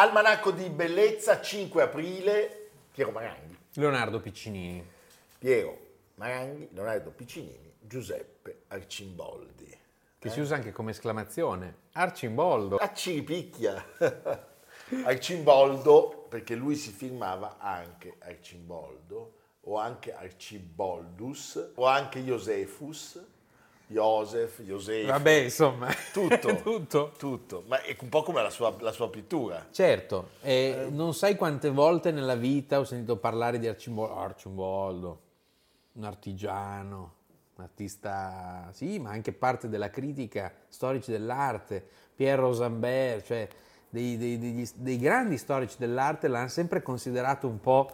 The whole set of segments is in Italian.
Almanacco di Bellezza, 5 aprile. Piero Maranghi. Leonardo Piccinini. Piero Maranghi, Leonardo Piccinini, Giuseppe Arcimboldi. Che si usa anche come esclamazione. Arcimboldo. A Ciripicchia. Arcimboldo, perché lui si firmava anche Arcimboldo, o anche Arciboldus, o anche Iosefus, Josef, Josef. Vabbè, insomma. Tutto. Tutto. Tutto, ma è un po' come la sua, la sua pittura. Certo, e non sai quante volte nella vita ho sentito parlare di Arcimboldo, Arcimboldo, un artigiano, un artista, sì, ma anche parte della critica, storici dell'arte, Pierre Rosambert, cioè dei, dei- degli- dei grandi storici dell'arte l'hanno sempre considerato un po'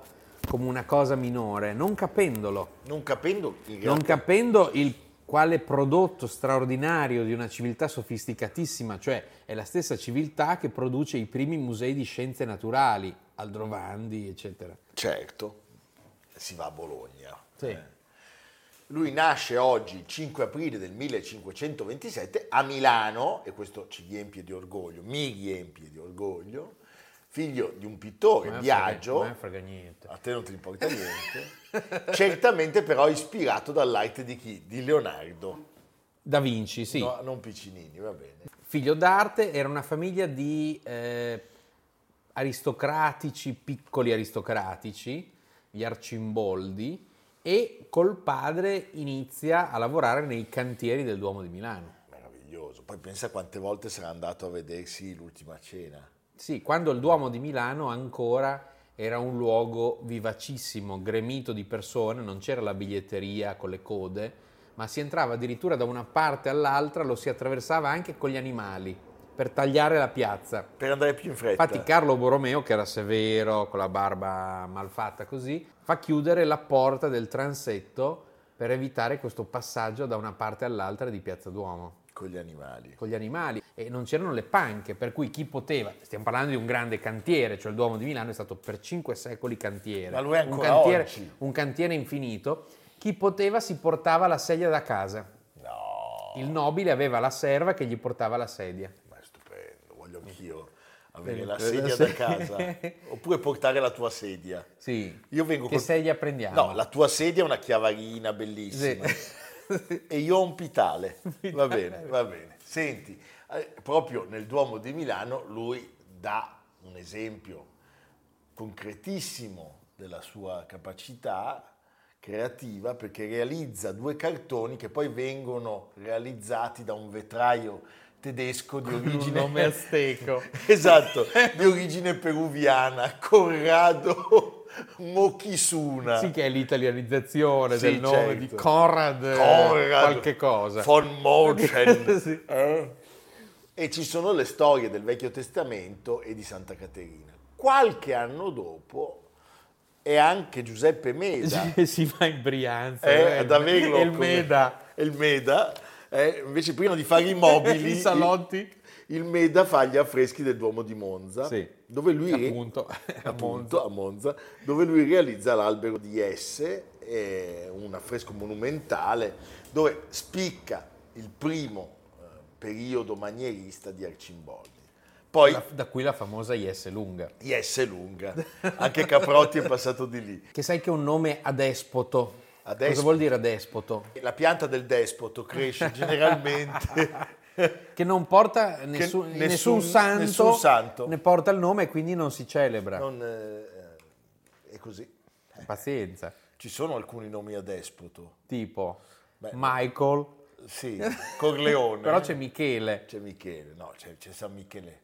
come una cosa minore, non capendolo, Non capendo non capendo il quale prodotto straordinario di una civiltà sofisticatissima, cioè è la stessa civiltà che produce i primi musei di scienze naturali, Aldrovandi, eccetera. Certo, si va a Bologna. Sì. Eh. Lui nasce oggi, il 5 aprile del 1527, a Milano, e questo ci riempie di orgoglio, mi riempie di orgoglio, figlio di un pittore, me Biagio, me frega niente. a te non ti importa niente, certamente però ispirato dall'arte di chi? Di Leonardo, Da Vinci, sì. No, non Piccinini, va bene. Figlio d'arte, era una famiglia di eh, aristocratici, piccoli aristocratici, gli Arcimboldi, e col padre inizia a lavorare nei cantieri del Duomo di Milano. Meraviglioso. Poi pensa quante volte sarà andato a vedersi l'ultima cena. Sì, quando il Duomo di Milano ancora era un luogo vivacissimo, gremito di persone, non c'era la biglietteria con le code, ma si entrava addirittura da una parte all'altra, lo si attraversava anche con gli animali per tagliare la piazza. Per andare più in fretta. Infatti Carlo Borromeo, che era severo, con la barba malfatta così, fa chiudere la porta del transetto per evitare questo passaggio da una parte all'altra di Piazza Duomo con gli animali. con gli animali e non c'erano le panche, per cui chi poteva, stiamo parlando di un grande cantiere, cioè il Duomo di Milano è stato per cinque secoli cantiere, Ma lo è un, cantiere oggi. un cantiere infinito, chi poteva si portava la sedia da casa, No, il nobile aveva la serva che gli portava la sedia. ma è stupendo, voglio anch'io avere la sedia da casa. Oppure portare la tua sedia. Sì, Io vengo che col- sedia prendiamo? No, la tua sedia è una chiavarina bellissima. Sì. E io ho un pitale. Va bene, va bene. Senti, eh, proprio nel Duomo di Milano lui dà un esempio concretissimo della sua capacità creativa perché realizza due cartoni che poi vengono realizzati da un vetraio tedesco di origine nome azteco. esatto, di origine peruviana, Corrado Mochisuna. Sì, che è l'italianizzazione Sì, del nome certo. di Conrad, eh, Conrad qualche cosa. von Mochen. Sì. Eh? E ci sono le storie del Vecchio Testamento e di Santa Caterina. Qualche anno dopo è anche Giuseppe Meda. si va in Brianza, eh, eh, ad averlo il Meda. il Meda, Eh, invece prima di fare i mobili, I salotti. Il, Meda fa gli affreschi del Duomo di Monza, Sì. dove lui Appunto, appunto, a Monza, dove lui realizza l'albero di Esse, un affresco monumentale dove spicca il primo eh, periodo manierista di Arcimboldi. Poi La- da qui la famosa Yes lunga. Esse lunga, anche Caprotti è passato di lì. Che sai che è un nome adespoto. Adespoto. Cosa vuol dire adespoto? La pianta del despoto cresce generalmente Che non porta nessun, nessun- nessun santo, nessun santo. ne porta il nome e quindi non si celebra. non, eh, è così. Pazienza. Ci sono alcuni nomi a despoto. Tipo Beh, Michael, Sì, Corleone. però c'è Michele, C'è Michele, no, c'è, c'è San Michele.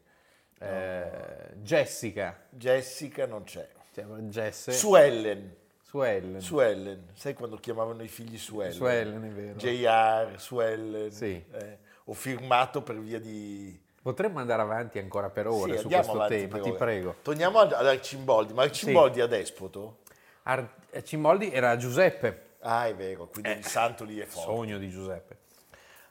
eh, Jessica, Jessica non c'è. cioè, Jesse, Suellen. Suellen. Suellen. Sai quando chiamavano i figli Suellen? Suellen, è vero. JR, Suellen. Sì. eh, ho firmato per via di... Potremmo andare avanti ancora per ore Sì, su questo tema, ti ore. prego. Torniamo ad Arcimboldi, ma Arcimboldi a despoto? Ar- Cimboldi era Giuseppe, Ah, è vero, quindi il santo lì è forte. sogno di Giuseppe.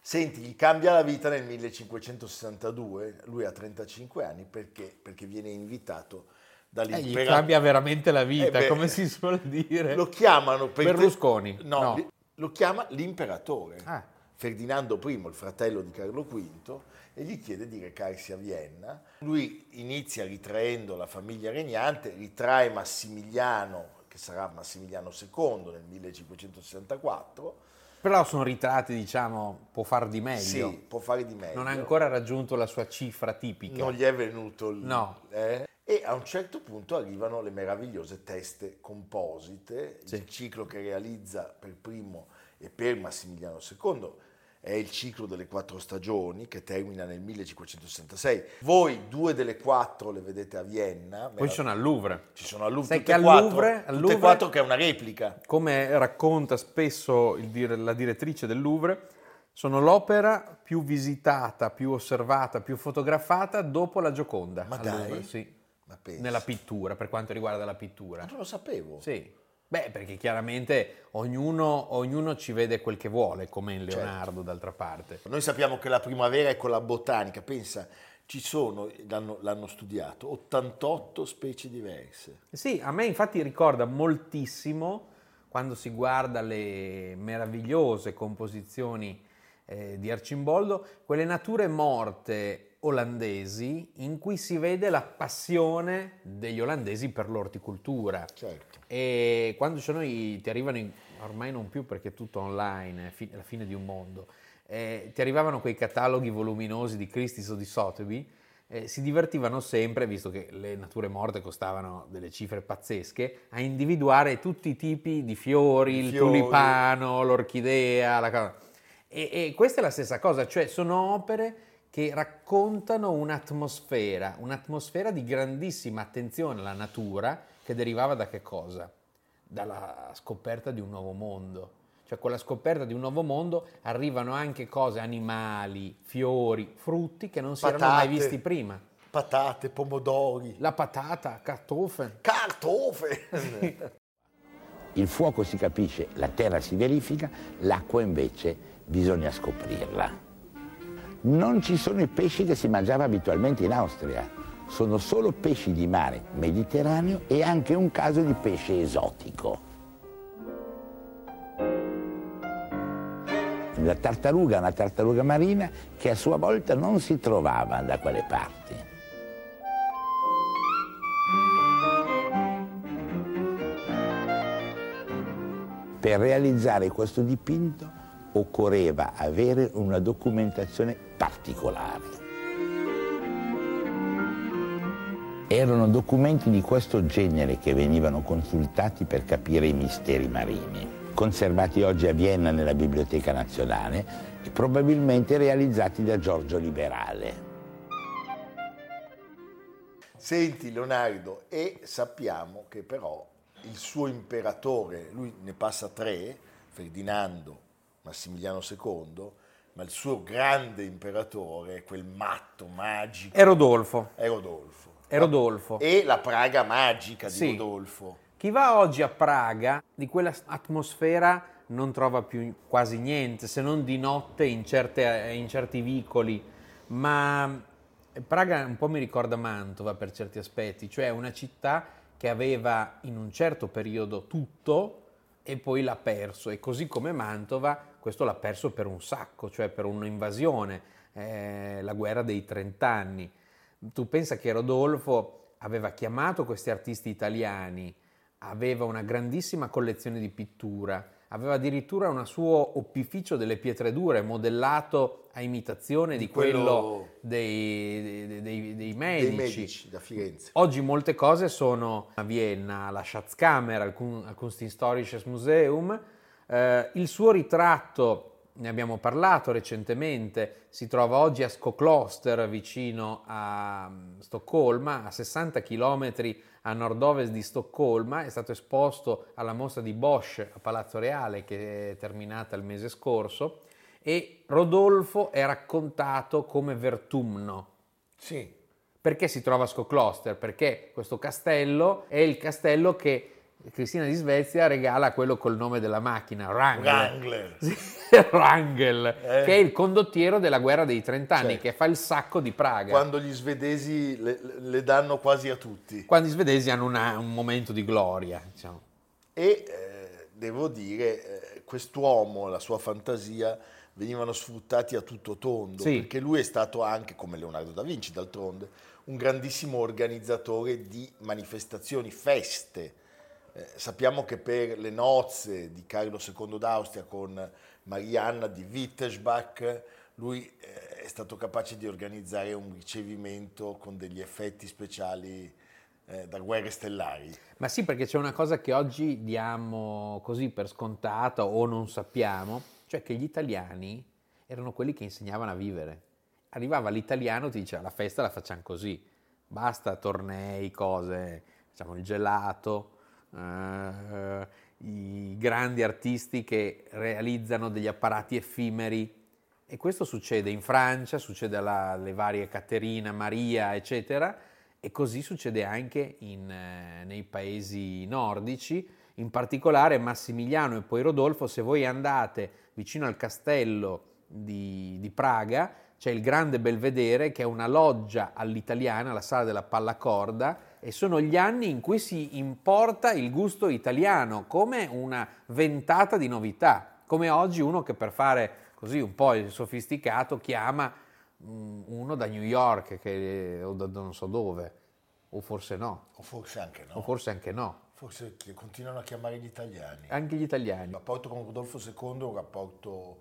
Senti, gli cambia la vita nel 1562, lui ha 35 anni perché, perché viene invitato Eh, gli dall'imperatore. cambia veramente la vita, Eh beh, come si suol dire. Lo chiamano per Berlusconi? No, No. li- lo chiama l'imperatore. Ah. Ferdinando I, il fratello di Carlo V, e gli chiede di recarsi a Vienna. Lui inizia ritraendo la famiglia regnante, ritrae Massimiliano, che sarà Massimiliano II nel 1564. Però sono ritratti, diciamo, può far di meglio. Sì, può fare di meglio. Non ha ancora raggiunto la sua cifra tipica. Non gli è venuto il... No. eh? E a un certo punto arrivano le meravigliose teste composite, Sì. il ciclo che realizza per primo e per Massimiliano II è il ciclo delle quattro stagioni che termina nel 1566. Voi due delle quattro le vedete a Vienna, Poi merav- sono al Louvre. ci sono al Louvre Sai tutte che e al quattro, Louvre- al tutte e Louvre- quattro che è una replica. Come racconta spesso il dire- la direttrice del Louvre, sono l'opera più visitata, più osservata, più fotografata dopo la Gioconda. Ma al dai? Louvre, sì. Ma. Nella pittura, per quanto riguarda la pittura. Ma non lo sapevo. Sì. Beh, perché chiaramente ognuno, ognuno ci vede quel che vuole, come in Certo. Leonardo d'altra parte. Noi sappiamo che la primavera è con la botanica, pensa, ci sono, l'hanno, l'hanno studiato, 88 specie diverse. Sì, a me infatti ricorda moltissimo quando si guarda le meravigliose composizioni eh, di Arcimboldo, quelle nature morte olandesi in cui si vede la passione degli olandesi per l'orticoltura. Certo. E quando sono i- ti arrivano, i- ormai non più perché è tutto online, è fi- la fine di un mondo, eh, ti arrivavano quei cataloghi voluminosi di Christie's o di Sotheby, eh, si divertivano sempre, visto che le nature morte costavano delle cifre pazzesche, a individuare tutti i tipi di fiori, il Fiori. tulipano, l'orchidea, la cosa. E, e questa è la stessa cosa, cioè sono opere che raccontano un'atmosfera, un'atmosfera di grandissima attenzione alla natura che derivava da che cosa? Dalla scoperta di un nuovo mondo. Cioè con la scoperta di un nuovo mondo arrivano anche cose, animali, fiori, frutti che non si erano mai Patate. visti prima. Patate, pomodori, La patata, cartofen. cartofe. Il fuoco si capisce, la terra si verifica, l'acqua invece bisogna scoprirla. Non ci sono i pesci che si mangiava abitualmente in Austria, sono solo pesci di mare Mediterraneo e anche un caso di pesce esotico. La tartaruga è una tartaruga marina che a sua volta non si trovava da quelle parti. Per realizzare questo dipinto occorreva avere una documentazione particolare. Erano documenti di questo genere che venivano consultati per capire i misteri marini, conservati oggi a Vienna nella Biblioteca Nazionale e probabilmente realizzati da Giorgio Liberale. Senti Leonardo, e sappiamo che però il suo imperatore, lui ne passa tre, Ferdinando, Massimiliano II, ma il suo grande imperatore è quel matto magico, E Rodolfo. è Rodolfo. È Rodolfo. E la Praga magica di Sì. Rodolfo. Chi va oggi a Praga di quella atmosfera non trova più quasi niente, se non di notte in, certe, in certi vicoli, ma Praga un po' mi ricorda Mantova per certi aspetti, cioè una città che aveva in un certo periodo tutto e poi l'ha perso e così come Mantova questo l'ha perso per un sacco, cioè per un'invasione, eh, la guerra dei trent'anni. Tu pensa che Rodolfo aveva chiamato questi artisti italiani, aveva una grandissima collezione di pittura, aveva addirittura un suo opificio delle pietre dure modellato a imitazione di quello, quello dei, dei, dei, dei, medici. Medici da Firenze. Oggi molte cose sono a Vienna, alla Schatzkammer, al Kunsthistorisches Museum. Eh, il suo ritratto, ne abbiamo parlato recentemente, si trova oggi a Skokloster, vicino a mm, Stoccolma, a 60 chilometri a nord-ovest di Stoccolma, è stato esposto alla mostra di Bosch a Palazzo Reale che è terminata il mese scorso e Rodolfo è raccontato come Vertumno. Sì. Perché si trova a Skokloster? Perché questo castello è il castello che Cristina di Svezia regala quello col nome della macchina, Wrangler. Wrangler. Wrangel, eh. che è il condottiero della guerra dei trent'anni, cioè, che fa il sacco di Praga. Quando gli svedesi le, le danno quasi a tutti. Quando gli svedesi hanno una, un momento di gloria. Diciamo. E eh, devo dire, eh, quest'uomo, la sua fantasia, venivano sfruttati a tutto tondo, sì. perché lui è stato anche, come Leonardo da Vinci d'altronde, un grandissimo organizzatore di manifestazioni, feste eh, sappiamo che per le nozze di Carlo II d'Austria con Marianna di Wittelsbach, lui eh, è stato capace di organizzare un ricevimento con degli effetti speciali eh, da guerre stellari. Ma sì, perché c'è una cosa che oggi diamo così per scontata o non sappiamo, cioè che gli italiani erano quelli che insegnavano a vivere. Arrivava l'italiano e ti diceva la festa la facciamo così, basta tornei, cose, diciamo il gelato, uh, i grandi artisti che realizzano degli apparati effimeri. E questo succede in Francia, succede alle varie Caterina, Maria, eccetera, e così succede anche in, eh, nei paesi nordici, in particolare Massimiliano e poi Rodolfo, se voi andate vicino al castello di, di Praga, c'è il grande Belvedere che è una loggia all'italiana, la sala della pallacorda, e sono gli anni in cui si importa il gusto italiano come una ventata di novità, come oggi uno che per fare così un po' il sofisticato chiama mm, uno da New York che, o da non so dove, o forse no. O forse anche no. O forse anche no. Forse continuano a chiamare gli italiani. Anche gli italiani. Il rapporto con Rodolfo II è un rapporto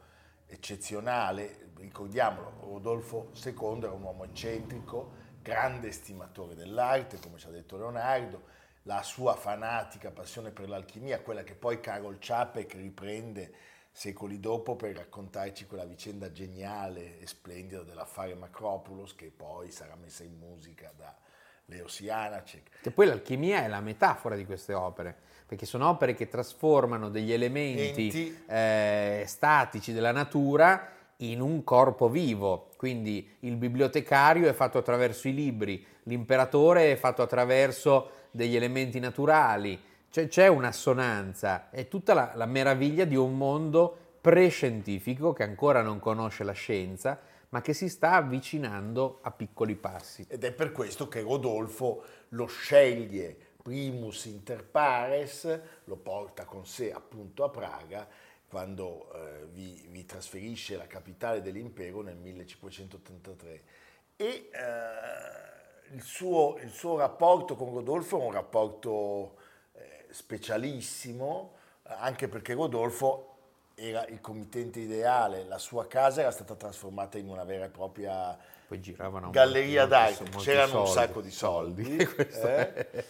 eccezionale, ricordiamolo, Rodolfo II era un uomo eccentrico, grande stimatore dell'arte, come ci ha detto Leonardo, la sua fanatica passione per l'alchimia, quella che poi Karol Čapek riprende secoli dopo per raccontarci quella vicenda geniale e splendida dell'affare Macropulos che poi sarà messa in musica da Leo Janacek. Che poi l'alchimia è la metafora di queste opere, perché sono opere che trasformano degli elementi eh, statici della natura in un corpo vivo, quindi il bibliotecario è fatto attraverso i libri, l'imperatore è fatto attraverso degli elementi naturali, cioè, c'è un'assonanza, è tutta la, la meraviglia di un mondo prescientifico che ancora non conosce la scienza, ma che si sta avvicinando a piccoli passi. Ed è per questo che Rodolfo lo sceglie primus inter pares, lo porta con sé appunto a Praga quando eh, vi, vi, trasferisce la capitale dell'impero nel 1583. E eh, il, suo, il, suo, rapporto con Rodolfo è un rapporto eh, specialissimo, anche perché Rodolfo era il committente ideale, la sua casa era stata trasformata in una vera e propria galleria d'arte, c'erano soldi, un sacco di soldi. soldi. Eh?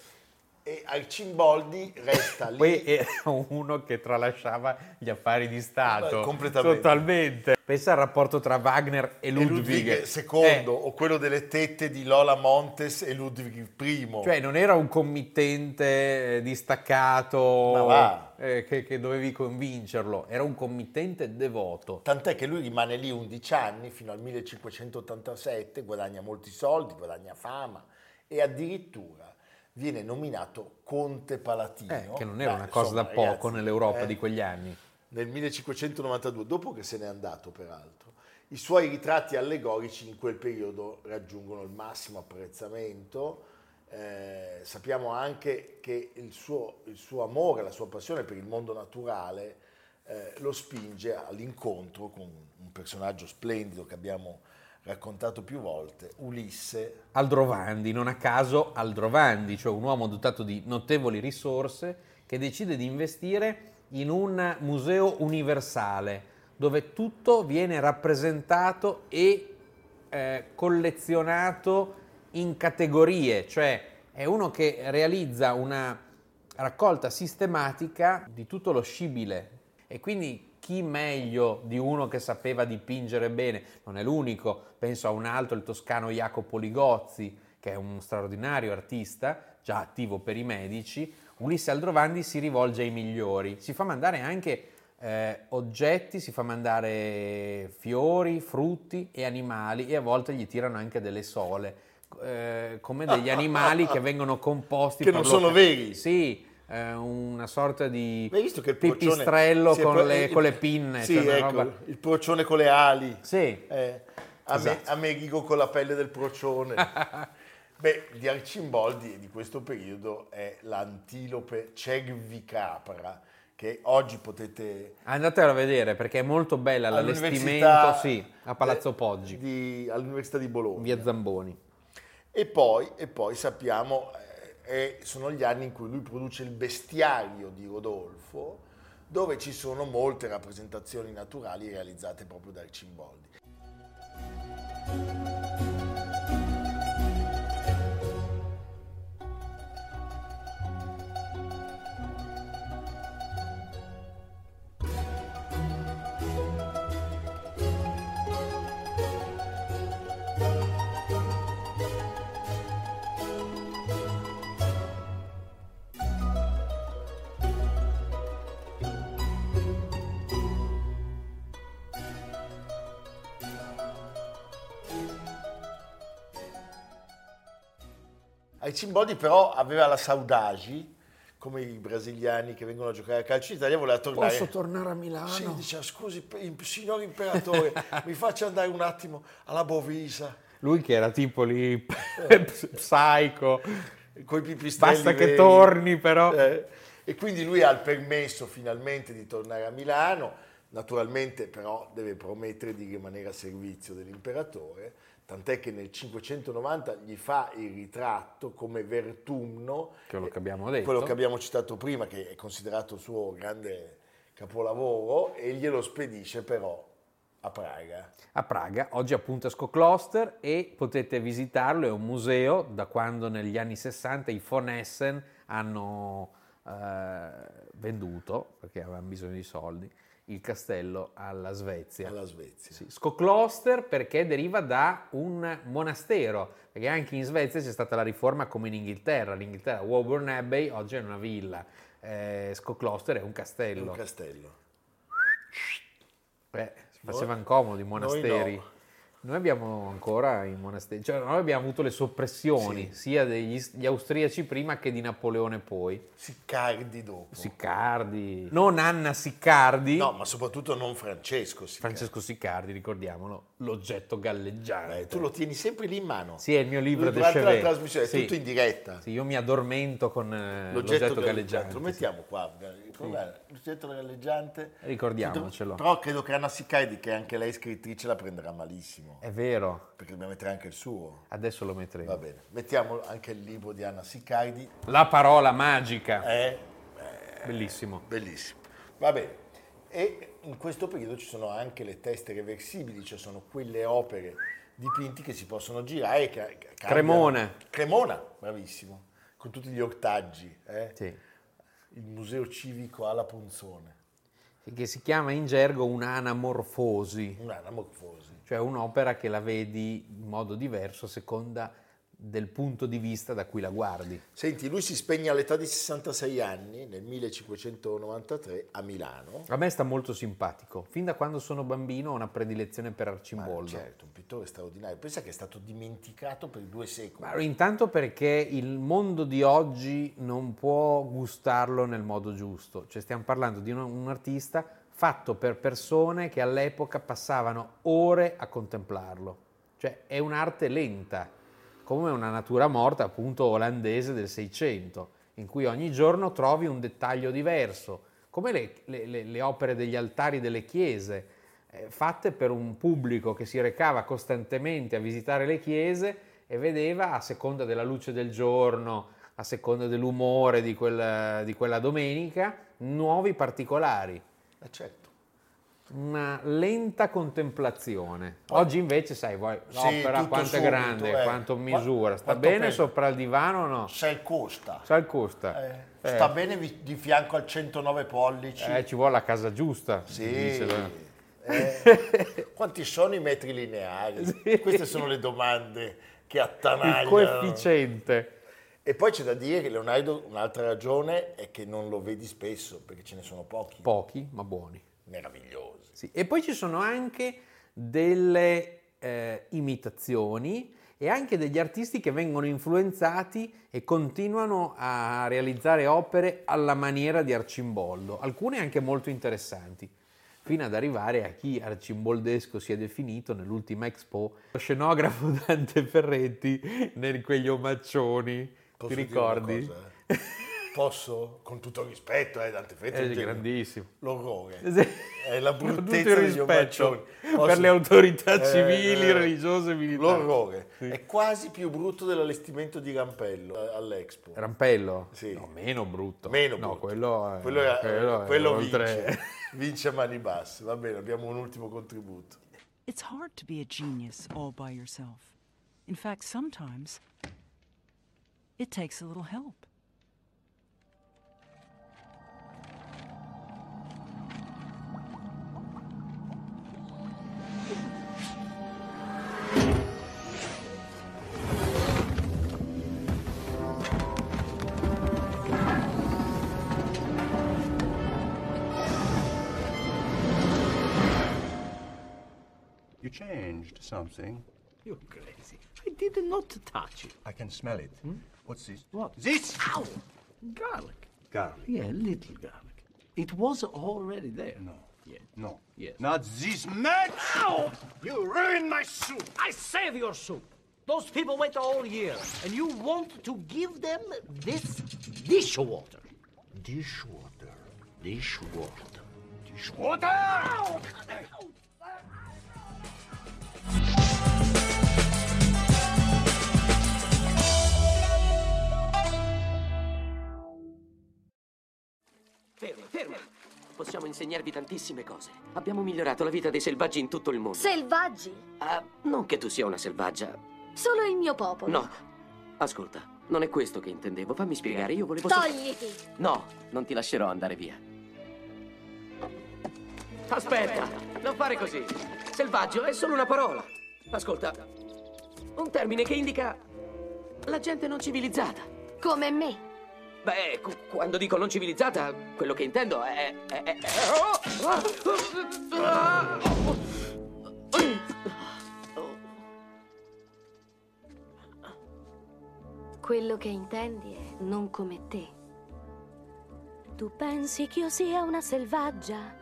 E Arcimboldi resta lì. Poi era uno che tralasciava gli affari di Stato. Completamente. Totalmente. Pensa al rapporto tra Wagner e Ludwig. E Ludwig II, eh. o quello delle tette di Lola Montes e Ludwig I. Cioè non era un committente eh, distaccato eh, che, che, dovevi convincerlo, era un committente devoto. Tant'è che lui rimane lì 11 anni, fino al 1587, guadagna molti soldi, guadagna fama e addirittura viene nominato Conte Palatino. Eh, che non era Beh, una cosa insomma, da poco ragazzi, nell'Europa eh, di quegli anni. nel 1592, dopo che se n'è andato peraltro. I suoi ritratti allegorici in quel periodo raggiungono il massimo apprezzamento. Eh, sappiamo anche che il suo, il suo, amore, la sua passione per il mondo naturale eh, lo spinge all'incontro con un personaggio splendido che abbiamo raccontato più volte, Ulisse. Aldrovandi, non a caso Aldrovandi, cioè un uomo dotato di notevoli risorse che decide di investire in un museo universale dove tutto viene rappresentato e eh, collezionato in categorie, cioè è uno che realizza una raccolta sistematica di tutto lo scibile e quindi chi meglio di uno che sapeva dipingere bene, non è l'unico, penso a un altro, il toscano Jacopo Ligozzi, che è un straordinario artista, già attivo per i medici, Ulisse Aldrovandi si rivolge ai migliori, si fa mandare anche eh, oggetti, si fa mandare fiori, frutti e animali e a volte gli tirano anche delle sole, eh, come degli animali che vengono composti. Che non sono veri. Sì, eh, una sorta di pipistrello con, pro- le, con, le, pinne. Sì, cioè ecco, il procione con le ali. Sì. Eh, esatto. Amerigo con la pelle del procione. Beh, di Arcimboldi di questo periodo è l'antilope cervicapra, che oggi potete... Andatela a vedere perché è molto bella l'allestimento sì, a Palazzo Poggi. Di, all'Università di Bologna. Via Zamboni. E poi, e poi sappiamo, eh, sono gli anni in cui lui produce il bestiario di Rodolfo, dove ci sono molte rappresentazioni naturali realizzate proprio da Arcimboldi. Ai Cimbodi però aveva la saudagi, come i brasiliani che vengono a giocare a calcio in Italia, voleva tornare. Posso tornare a Milano? Sì, diceva scusi, signor imperatore, mi faccia andare un attimo alla Bovisa. Lui che era tipo lì, psycho. Coi pipistrelli Basta che torni però. Eh. E quindi lui ha il permesso finalmente di tornare a Milano, naturalmente però deve promettere di rimanere a servizio dell'imperatore tant'è che nel 590 gli fa il ritratto come Vertumno, quello che abbiamo detto, quello che abbiamo citato prima, che è considerato il suo grande capolavoro, e glielo spedisce però a Praga. A Praga, oggi appunto a Skokloster e potete visitarlo, è un museo da quando negli anni 60 i von Essen hanno eh, venduto, perché avevano bisogno di soldi, il castello alla Svezia. Alla Svezia. Sì. Skokloster perché deriva da un monastero, perché anche in Svezia c'è stata la riforma come in Inghilterra. L'Inghilterra, Woburn Abbey, oggi è una villa. Eh, Skokloster è un castello. È un castello. Beh, facevano comodi i monasteri. No. Noi abbiamo ancora i monasteri, cioè noi abbiamo avuto le soppressioni sì. sia degli austriaci prima che di Napoleone poi. Siccardi dopo. Siccardi. Non Anna Siccardi. No, ma soprattutto non Francesco Siccardi. Francesco Siccardi, ricordiamolo, l'oggetto galleggiante. Beh, tu lo tieni sempre lì in mano. Sì, è il mio libro di Durante la trasmissione, è sì. tutto in diretta. Sì, io mi addormento con eh, l'oggetto, l'oggetto galleggiante. Lo mettiamo qua, l'oggetto galleggiante. Ricordiamocelo. Però credo che Anna Siccardi, che è anche lei scrittrice, la prenderà malissimo. È vero. Perché dobbiamo mettere anche il suo. Adesso lo metteremo. Va bene. Mettiamo anche il libro di Anna Siccardi. La parola magica. È, è bellissimo. Bellissimo. Va bene. E in questo periodo ci sono anche le teste reversibili, cioè sono quelle opere dipinti che si possono girare. Che Cremona. Cremona, bravissimo. Con tutti gli ortaggi. Eh? Sì. Il museo civico alla Punzone. Che si chiama in gergo un'anamorfosi. Un'anamorfosi cioè un'opera che la vedi in modo diverso a seconda del punto di vista da cui la guardi. Senti, lui si spegne all'età di 66 anni nel 1593 a Milano. A me sta molto simpatico. Fin da quando sono bambino ho una predilezione per Arcimboldo. Ma certo, un pittore straordinario. Pensa che è stato dimenticato per due secoli. Ma intanto perché il mondo di oggi non può gustarlo nel modo giusto. Cioè stiamo parlando di un, un artista fatto per persone che all'epoca passavano ore a contemplarlo. Cioè è un'arte lenta, come una natura morta appunto olandese del Seicento, in cui ogni giorno trovi un dettaglio diverso, come le, le, le opere degli altari delle chiese, eh, fatte per un pubblico che si recava costantemente a visitare le chiese e vedeva a seconda della luce del giorno, a seconda dell'umore di quella, di quella domenica, nuovi particolari. Eh certo. Una lenta contemplazione. Oggi invece, sai, vuoi, Sì, l'opera quanto è subito, grande, eh. quanto Qua- misura, sta quanto bene pesa? sopra il divano o no? Se costa. Sai il costa? Eh, Eh, Sta bene vi- di fianco al 109 pollici. eh, ci vuole la casa giusta. sì. eh. Quanti sono i metri lineari? Queste sono le domande che Il attanagliano. coefficiente. E poi c'è da dire che Leonardo, un'altra ragione è che non lo vedi spesso, perché ce ne sono pochi. Pochi, ma buoni. Meravigliosi. Sì, E poi ci sono anche delle eh, imitazioni e anche degli artisti che vengono influenzati e continuano a realizzare opere alla maniera di Arcimboldo, alcune anche molto interessanti, fino ad arrivare a chi arcimboldesco si è definito nell'ultima Expo, lo scenografo Dante Ferretti nei quegli omaccioni, Posso ti ricordi? eh? Posso? Con tutto il rispetto, eh, Dante Ferretti È genio. grandissimo. L'orrore. Sì. È la bruttezza degli omaccioni. per Posso- le autorità Eh, civili, eh, religiose e militari. L'orrore. Sì. È quasi più brutto dell'allestimento di Rampello eh, all'Expo. Rampello? Sì. No, meno brutto. Meno No, brutto. quello, è, quello, è- quello è quello oltre- vince. vince a mani basse. Va bene, abbiamo un ultimo contributo. It's hard to be a genius all by yourself. In fact, sometimes it takes a little help. Changed something. You're crazy. I did not touch it. I can smell it. Hmm? What's this? What? This! Ow! Garlic. Garlic. Yeah, little garlic. It was already there. No. Yeah. No. Yes. Not this match! Ow! You ruined my soup! I save your soup. Those people wait all year, and you want to give them this dishwater. Dishwater. Dishwater. Dishwater! Ferma, ferma. Possiamo insegnarvi tantissime cose. Abbiamo migliorato la vita dei selvaggi in tutto il mondo. Selvaggi? Ah, non che tu sia una selvaggia. Solo il mio popolo. No. Ascolta, non è questo che intendevo. Fammi spiegare. Io volevo... Togliti! No, non ti lascerò andare via. Aspetta, non fare così. Selvaggio è solo una parola. Ascolta, un termine che indica la gente non civilizzata. Come me. Beh, quando dico non civilizzata, quello che intendo è- Quello che intendi è non come te. Tu pensi che io sia una selvaggia,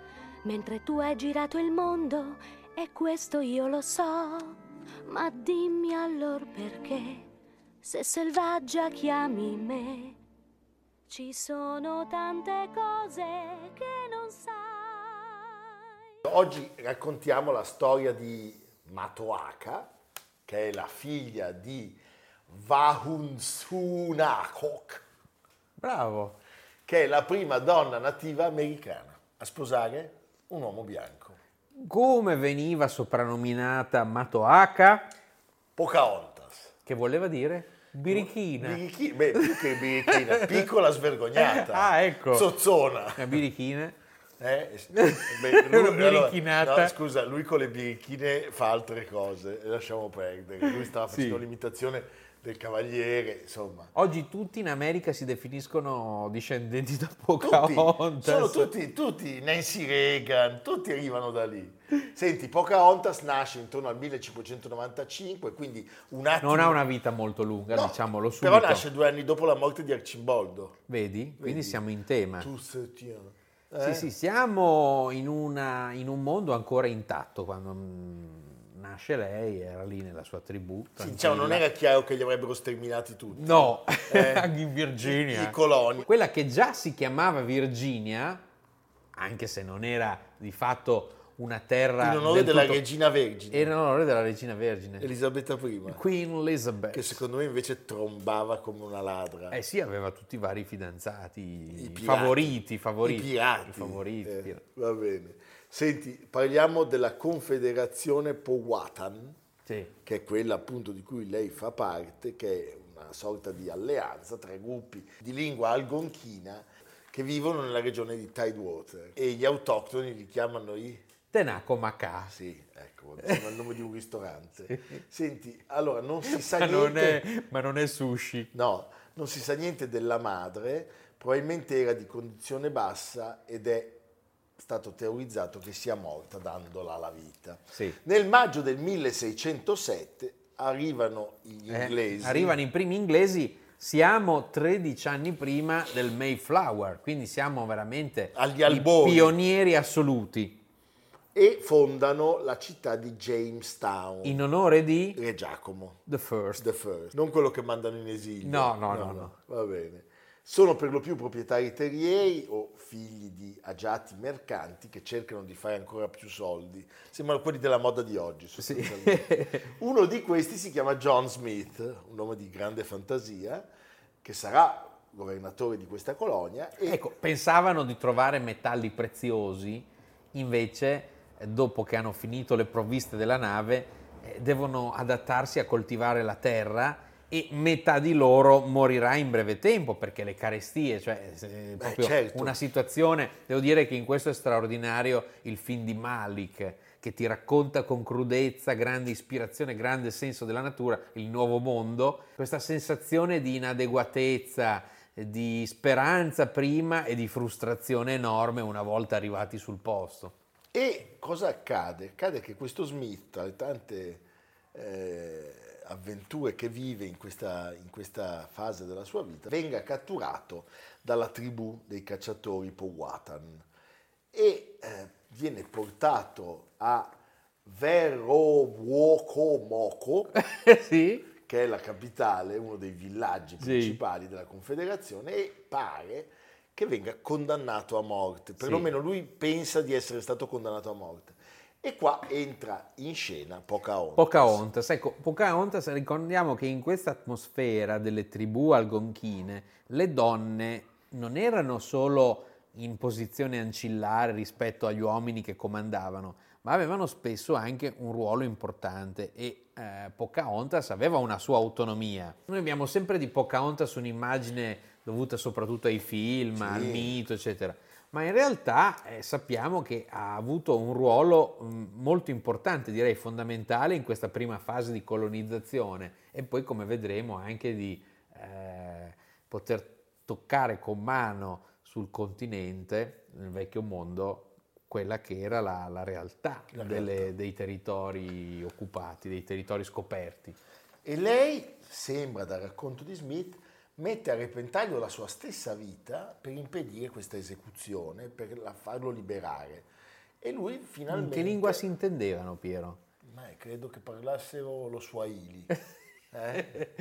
mentre tu hai girato il mondo, e questo io lo so. Ma dimmi allora perché, se selvaggia chiami me. Ci sono tante cose che non sai. Oggi raccontiamo la storia di Matoaka, che è la figlia di Vahunsunakok, Bravo. che è la prima donna nativa americana a sposare un uomo bianco. Come veniva soprannominata Matoaka, Pocahontas. che voleva dire birichina. Birichi- beh, più che birichina, piccola svergognata. Ah, ecco. Zozzona. Una birichina. Eh? Beh, Una birichinata. no, scusa, lui con le birichine fa altre cose, lasciamo perdere. Lui stava facendo Sì. l'imitazione del cavaliere, insomma. Oggi tutti in America si definiscono discendenti da Tutti, Pocahontas. sono tutti, tutti, Nancy Reagan, tutti arrivano da lì. Senti, Pocahontas nasce intorno al 1595, quindi un attimo... Non ha una vita molto lunga, No, diciamolo subito. Però nasce due anni dopo la morte di Arcimboldo. Vedi? Quindi Vedi? siamo in tema. Tu se tieni. Sì, sì, siamo in, una- in un mondo ancora intatto quando mm, nasce lei, era lì nella sua tribù. Sì, diciamo, non era chiaro che li avrebbero sterminati tutti. No, Eh, anche in Virginia. I, i coloni. Quella che già si chiamava Virginia, anche se non era di fatto una terra... In onore del della tutto- regina vergine, Era in onore della regina vergine. Elisabetta I, Queen Elizabeth. che secondo me invece trombava come una ladra. Eh sì, aveva tutti i vari fidanzati, I pirati. favoriti, i favoriti. I pirati. i favoriti, Eh, pirati. va bene. Senti, parliamo della Confederazione Powhatan, Sì. che è quella appunto di cui lei fa parte, che è una sorta di alleanza tra gruppi di lingua algonchina che vivono nella regione di Tidewater e gli autoctoni li chiamano i... Tenaco Macà. Sì, ecco, sembra il nome di un ristorante. Senti, allora non si sa Ma non, niente... è, ma non è sushi. No, non si sa niente della madre, probabilmente era di condizione bassa ed è stato teorizzato che sia morta dandola la vita. Sì. Nel maggio del 1607 arrivano gli Eh, inglesi. arrivano i primi inglesi, siamo 13 anni prima del Mayflower, quindi siamo veramente Agli albori. pionieri assoluti. e fondano la città di Jamestown. In onore di Re Giacomo. The First. The First, non quello che mandano in esilio. No, no, no, no. Va bene. Sono per lo più proprietari terrieri o figli di agiati mercanti che cercano di fare ancora più soldi. Sembrano quelli della moda di oggi. sostanzialmente. Uno di questi si chiama John Smith, un nome di grande fantasia, che sarà governatore di questa colonia. Ecco, pensavano di trovare metalli preziosi, invece, eh, dopo che hanno finito le provviste della nave, eh, devono adattarsi a coltivare la terra e metà di loro morirà in breve tempo perché le carestie, cioè eh, proprio certo. una situazione, devo dire che in questo è straordinario il film di Malik che ti racconta con crudezza, grande ispirazione, grande senso della natura, il nuovo mondo, questa sensazione di inadeguatezza, di speranza prima e di frustrazione enorme una volta arrivati sul posto. E cosa accade? Accade che questo Smith, tra le tante eh, avventure che vive in questa, in questa fase della sua vita, venga catturato dalla tribù dei cacciatori Powhatan e eh, viene portato a Verowocomoko, sì? che è la capitale, uno dei villaggi principali della Confederazione, e pare che venga condannato a morte. Perlomeno lui pensa di essere stato condannato a morte. E qua entra in scena Pocahontas. Pocahontas, ecco, Pocahontas, ricordiamo che in questa atmosfera delle tribù algonchine le donne non erano solo in posizione ancillare rispetto agli uomini che comandavano, ma avevano spesso anche un ruolo importante e eh, Pocahontas aveva una sua autonomia. Noi abbiamo sempre di Pocahontas un'immagine dovuta soprattutto ai film, al mito, eccetera. Ma in realtà eh, sappiamo che ha avuto un ruolo mh, molto importante, direi fondamentale, in questa prima fase di colonizzazione e poi, come vedremo, anche di eh, poter toccare con mano sul continente, nel vecchio mondo, quella che era la, la realtà, La delle- realtà. dei territori occupati, dei territori scoperti. E lei, sembra dal racconto di Smith, mette a repentaglio la sua stessa vita per impedire questa esecuzione, per la- farlo liberare. E lui In finalmente... che lingua si intendevano, Piero? Ma credo che parlassero lo Swahili. eh?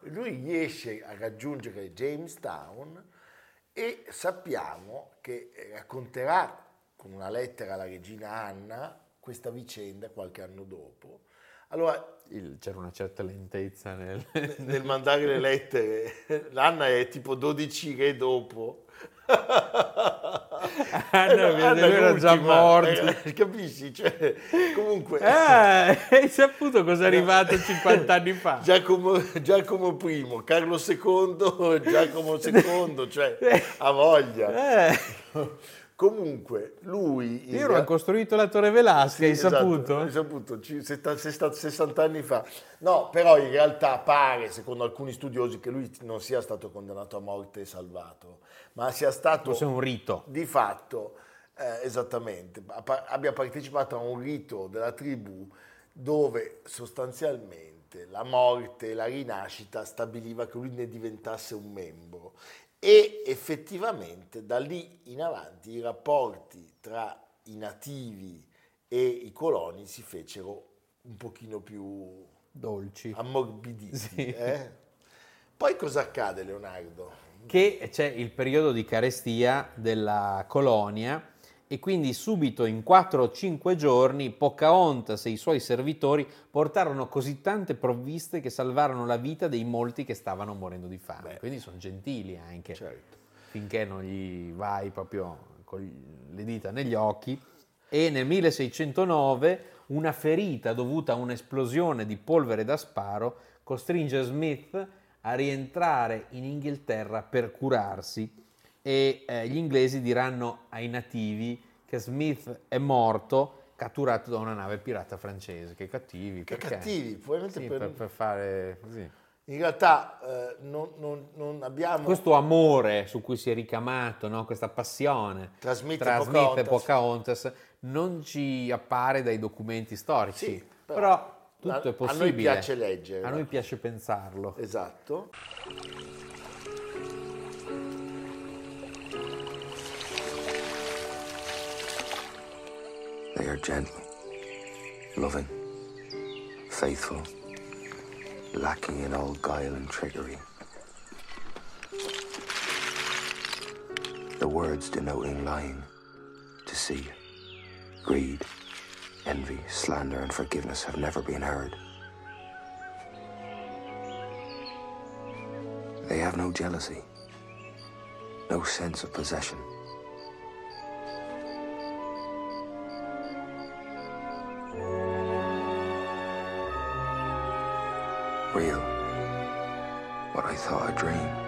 Lui riesce a raggiungere Jamestown e sappiamo che racconterà con una lettera alla regina Anna questa vicenda qualche anno dopo. Allora, Il- c'era una certa lentezza nel... nel mandare le lettere, l'Anna è tipo 12 re dopo. Anna, no, lui era già morto. eh, capisci? Cioè, comunque... Eh, hai saputo cosa è arrivato 50 anni fa? Giacomo, Giacomo I, Carlo II, Giacomo II, cioè ha voglia. Eh, Comunque, lui... in Piero real- ha costruito la Torre Velasca, hai Esatto, saputo? Hai saputo, ci- setta- sesta- 60 anni fa. No, però in realtà pare, secondo alcuni studiosi, che lui non sia stato condannato a morte e salvato, ma sia stato Forse un rito. di fatto, eh, esattamente, abbia partecipato a un rito della tribù dove sostanzialmente la morte e la rinascita stabiliva che lui ne diventasse un membro e effettivamente da lì in avanti i rapporti tra i nativi e i coloni si fecero un pochino più Dolci. ammorbiditi. Sì. eh? Poi cosa accade Leonardo? che c'è il periodo di carestia della colonia e quindi subito in 4 o 5 giorni Pocahontas e i suoi servitori portarono così tante provviste che salvarono la vita dei molti che stavano morendo di fame. Beh. Quindi sono gentili anche, Certo. finché non gli vai proprio con le dita negli occhi. E nel 1609 una ferita dovuta a un'esplosione di polvere da sparo costringe Smith a rientrare in Inghilterra per curarsi e eh, gli inglesi diranno ai nativi che Smith è morto catturato da una nave pirata francese. Che cattivi. Che perché? cattivi, probabilmente Sì, per- per, per fare così. In realtà eh, non, non- non abbiamo... Questo amore su cui si è ricamato, no? questa passione Tra Smith e tra e Pocahontas. Pocahontas non ci appare dai documenti storici, Sì, però però, tutto a- è a noi possibile. piace leggere, A noi no? piace pensarlo. Esatto. They are gentle, loving, faithful, lacking in all guile and trickery. The words denoting lying, deceit, greed, envy, slander, and forgiveness have never been heard. They have no jealousy, no sense of possession. I thought a dream.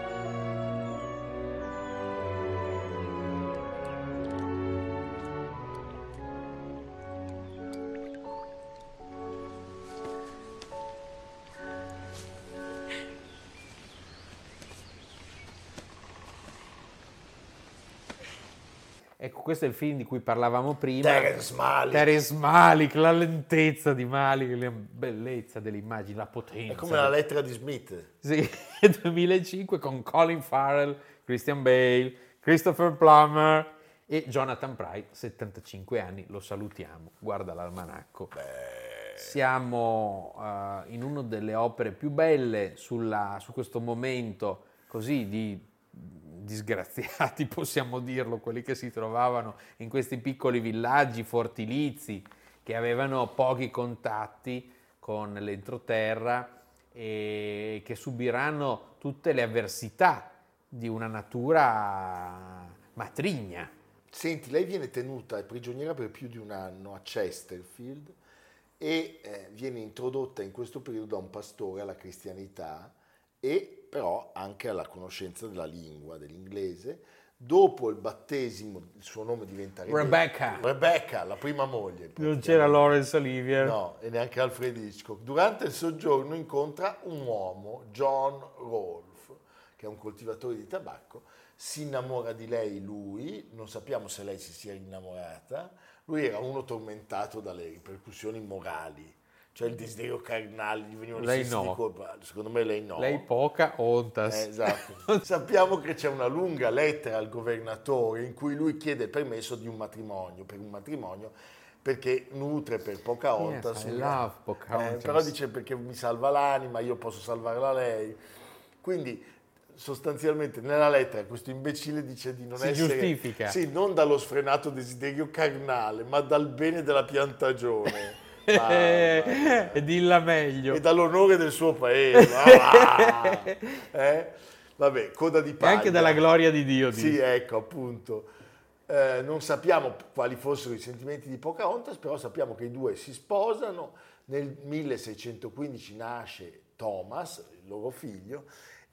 Ecco, questo è il film di cui parlavamo prima. Terence Malick. Terence Malick, la lentezza di Malick, la bellezza delle immagini, la potenza. È come la lettera di Smith. Sì, 2005 con Colin Farrell, Christian Bale, Christopher Plummer e Jonathan Pryce, 75 anni, lo salutiamo, guarda l'almanacco. Siamo eh, in una delle opere più belle sulla- su questo momento così di disgraziati, possiamo dirlo, quelli che si trovavano in questi piccoli villaggi fortilizi che avevano pochi contatti con l'entroterra e che subiranno tutte le avversità di una natura matrigna. Senti, lei viene tenuta prigioniera per più di un anno a Chesterfield e eh, viene introdotta in questo periodo da un pastore alla cristianità e però anche alla conoscenza della lingua, dell'inglese. Dopo il battesimo il suo nome diventa Rebecca. Rebecca, la prima moglie. Non c'era Lawrence Olivier. No, e neanche Alfred Hitchcock. Durante il soggiorno incontra un uomo, John Rolfe, che è un coltivatore di tabacco, si innamora di lei lui, non sappiamo se lei si sia innamorata, lui era uno tormentato dalle ripercussioni morali, cioè il desiderio carnale, gli venivano Lei no. di colpa, secondo me lei no. Lei poca ontas. Eh, esatto. Sappiamo che c'è una lunga lettera al governatore in cui lui chiede permesso di un matrimonio, per un matrimonio, perché nutre per Pocahontas. Yes, I love Pocahontas. Eh, però dice perché mi salva l'anima, io posso salvarla lei. Quindi sostanzialmente nella lettera questo imbecille dice di non Si essere... giustifica. Sì, non dallo sfrenato desiderio carnale, ma dal bene della piantagione. E dilla meglio. e dall'onore del suo paese. Ah! Eh? Vabbè, coda di E paglia. anche dalla gloria di Dio. Sì, dice. ecco, appunto. Eh, non sappiamo quali fossero i sentimenti di Pocahontas, però sappiamo che i due si sposano. Nel 1615 nasce Thomas, il loro figlio,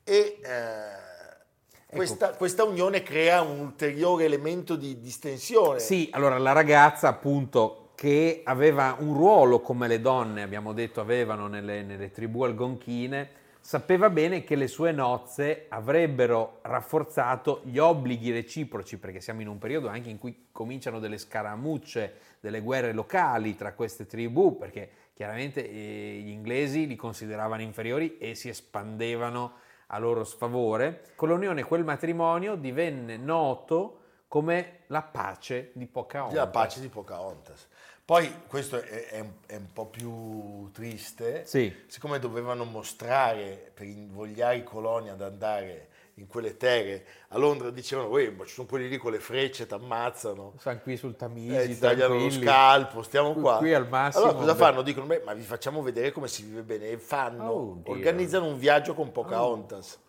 e eh, questa, questa unione crea un ulteriore elemento di distensione. Sì, allora la ragazza appunto che aveva un ruolo come le donne, abbiamo detto, avevano nelle, nelle tribù algonchine, sapeva bene che le sue nozze avrebbero rafforzato gli obblighi reciproci, perché siamo in un periodo anche in cui cominciano delle scaramucce, delle guerre locali tra queste tribù, perché chiaramente eh, gli inglesi li consideravano inferiori e si espandevano a loro sfavore. Con l'unione quel matrimonio divenne noto come la pace di Pocahontas. La pace di Pocahontas. Poi questo è, è un, è un po' più triste, Sì. siccome dovevano mostrare per invogliare i coloni ad andare in quelle terre, a Londra dicevano, "Uè, ma ci sono quelli lì con le frecce, ti ammazzano, Sono qui sul Tamigi, eh, ti tagliano lo scalpo, stiamo Qui- qua. Qui al massimo. allora cosa fanno? Dicono, beh, ma vi facciamo vedere come si vive bene. E fanno, Oh, organizzano un viaggio con Pocahontas,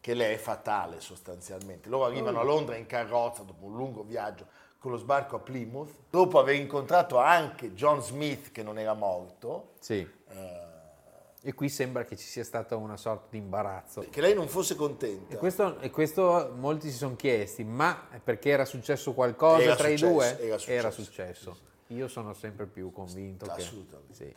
che lei è fatale sostanzialmente. Loro arrivano Oh. a Londra in carrozza dopo un lungo viaggio con lo sbarco a Plymouth, dopo aver incontrato anche John Smith che non era morto, Sì. eh, E qui sembra che ci sia stato una sorta di imbarazzo. che lei non fosse contenta. E questo, e questo molti si sono chiesti, ma perché era successo qualcosa Era tra i successo, due? era successo, successo. Io sono sempre più convinto che... Assolutamente. Sì.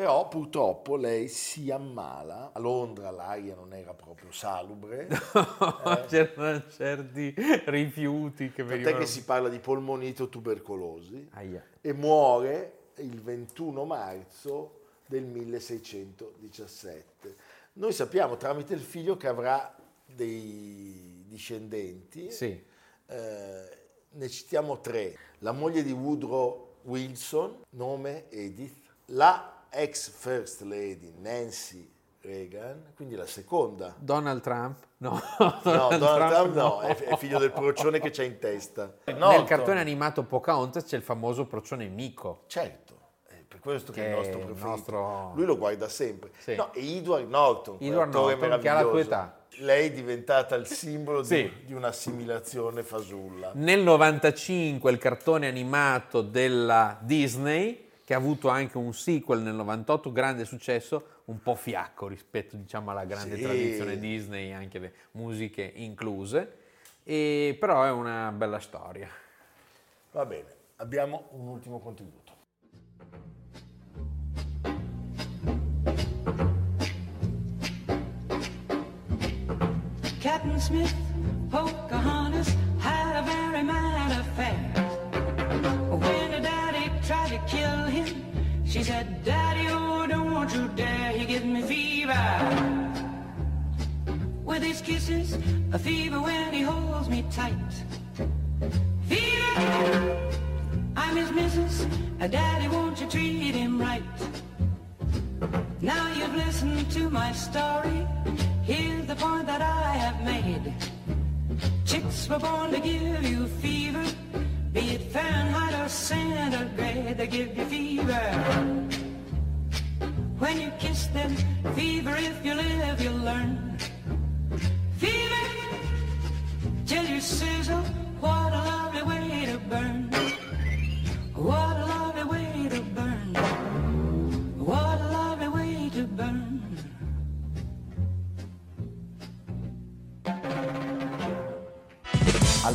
Però purtroppo lei si ammala, a Londra l'aria non era proprio salubre, C'erano certi rifiuti che tant'è venivano... che si parla di polmonite o tubercolosi. Aia. e muore il 21 marzo del 1617. Noi sappiamo tramite il figlio che avrà dei discendenti, Sì. eh, ne citiamo tre. La moglie di Woodrow Wilson, nome Edith, la ex First Lady Nancy Reagan, quindi la seconda. Donald Trump? No, No, Donald Trump no, è, è figlio del procione che c'ha in testa. Nel Norton. cartone animato Pocahontas c'è il famoso procione Mico. Certo, è per questo che, Che è il nostro preferito. nostro- Lui lo guarda sempre. Sì. No, e Edward Norton, Edward Norton, che ha la tua età. Lei è diventata il simbolo Sì. di, di un'assimilazione fasulla. Nel 95 il cartone animato della Disney, che ha avuto anche un sequel nel 98, grande successo, un po' fiacco rispetto diciamo, alla grande Sì. tradizione Disney, anche le musiche incluse, e, però è una bella storia. Va bene, abbiamo un ultimo contributo. Captain Smith, Pocahontas had a very mad affair. When her daddy tried to kill she said, Daddy, oh, don't you dare, he gives me fever. With his kisses, a fever when he holds me tight. Fever! I'm his missus, Daddy, won't you treat him right? Now you've listened to my story. Here's the point that I have made. Chicks were born to give you fever, be it Fahrenheit or centigrade, they give you fever. When you kiss them, fever, if you live, you'll learn. Fever, till you sizzle,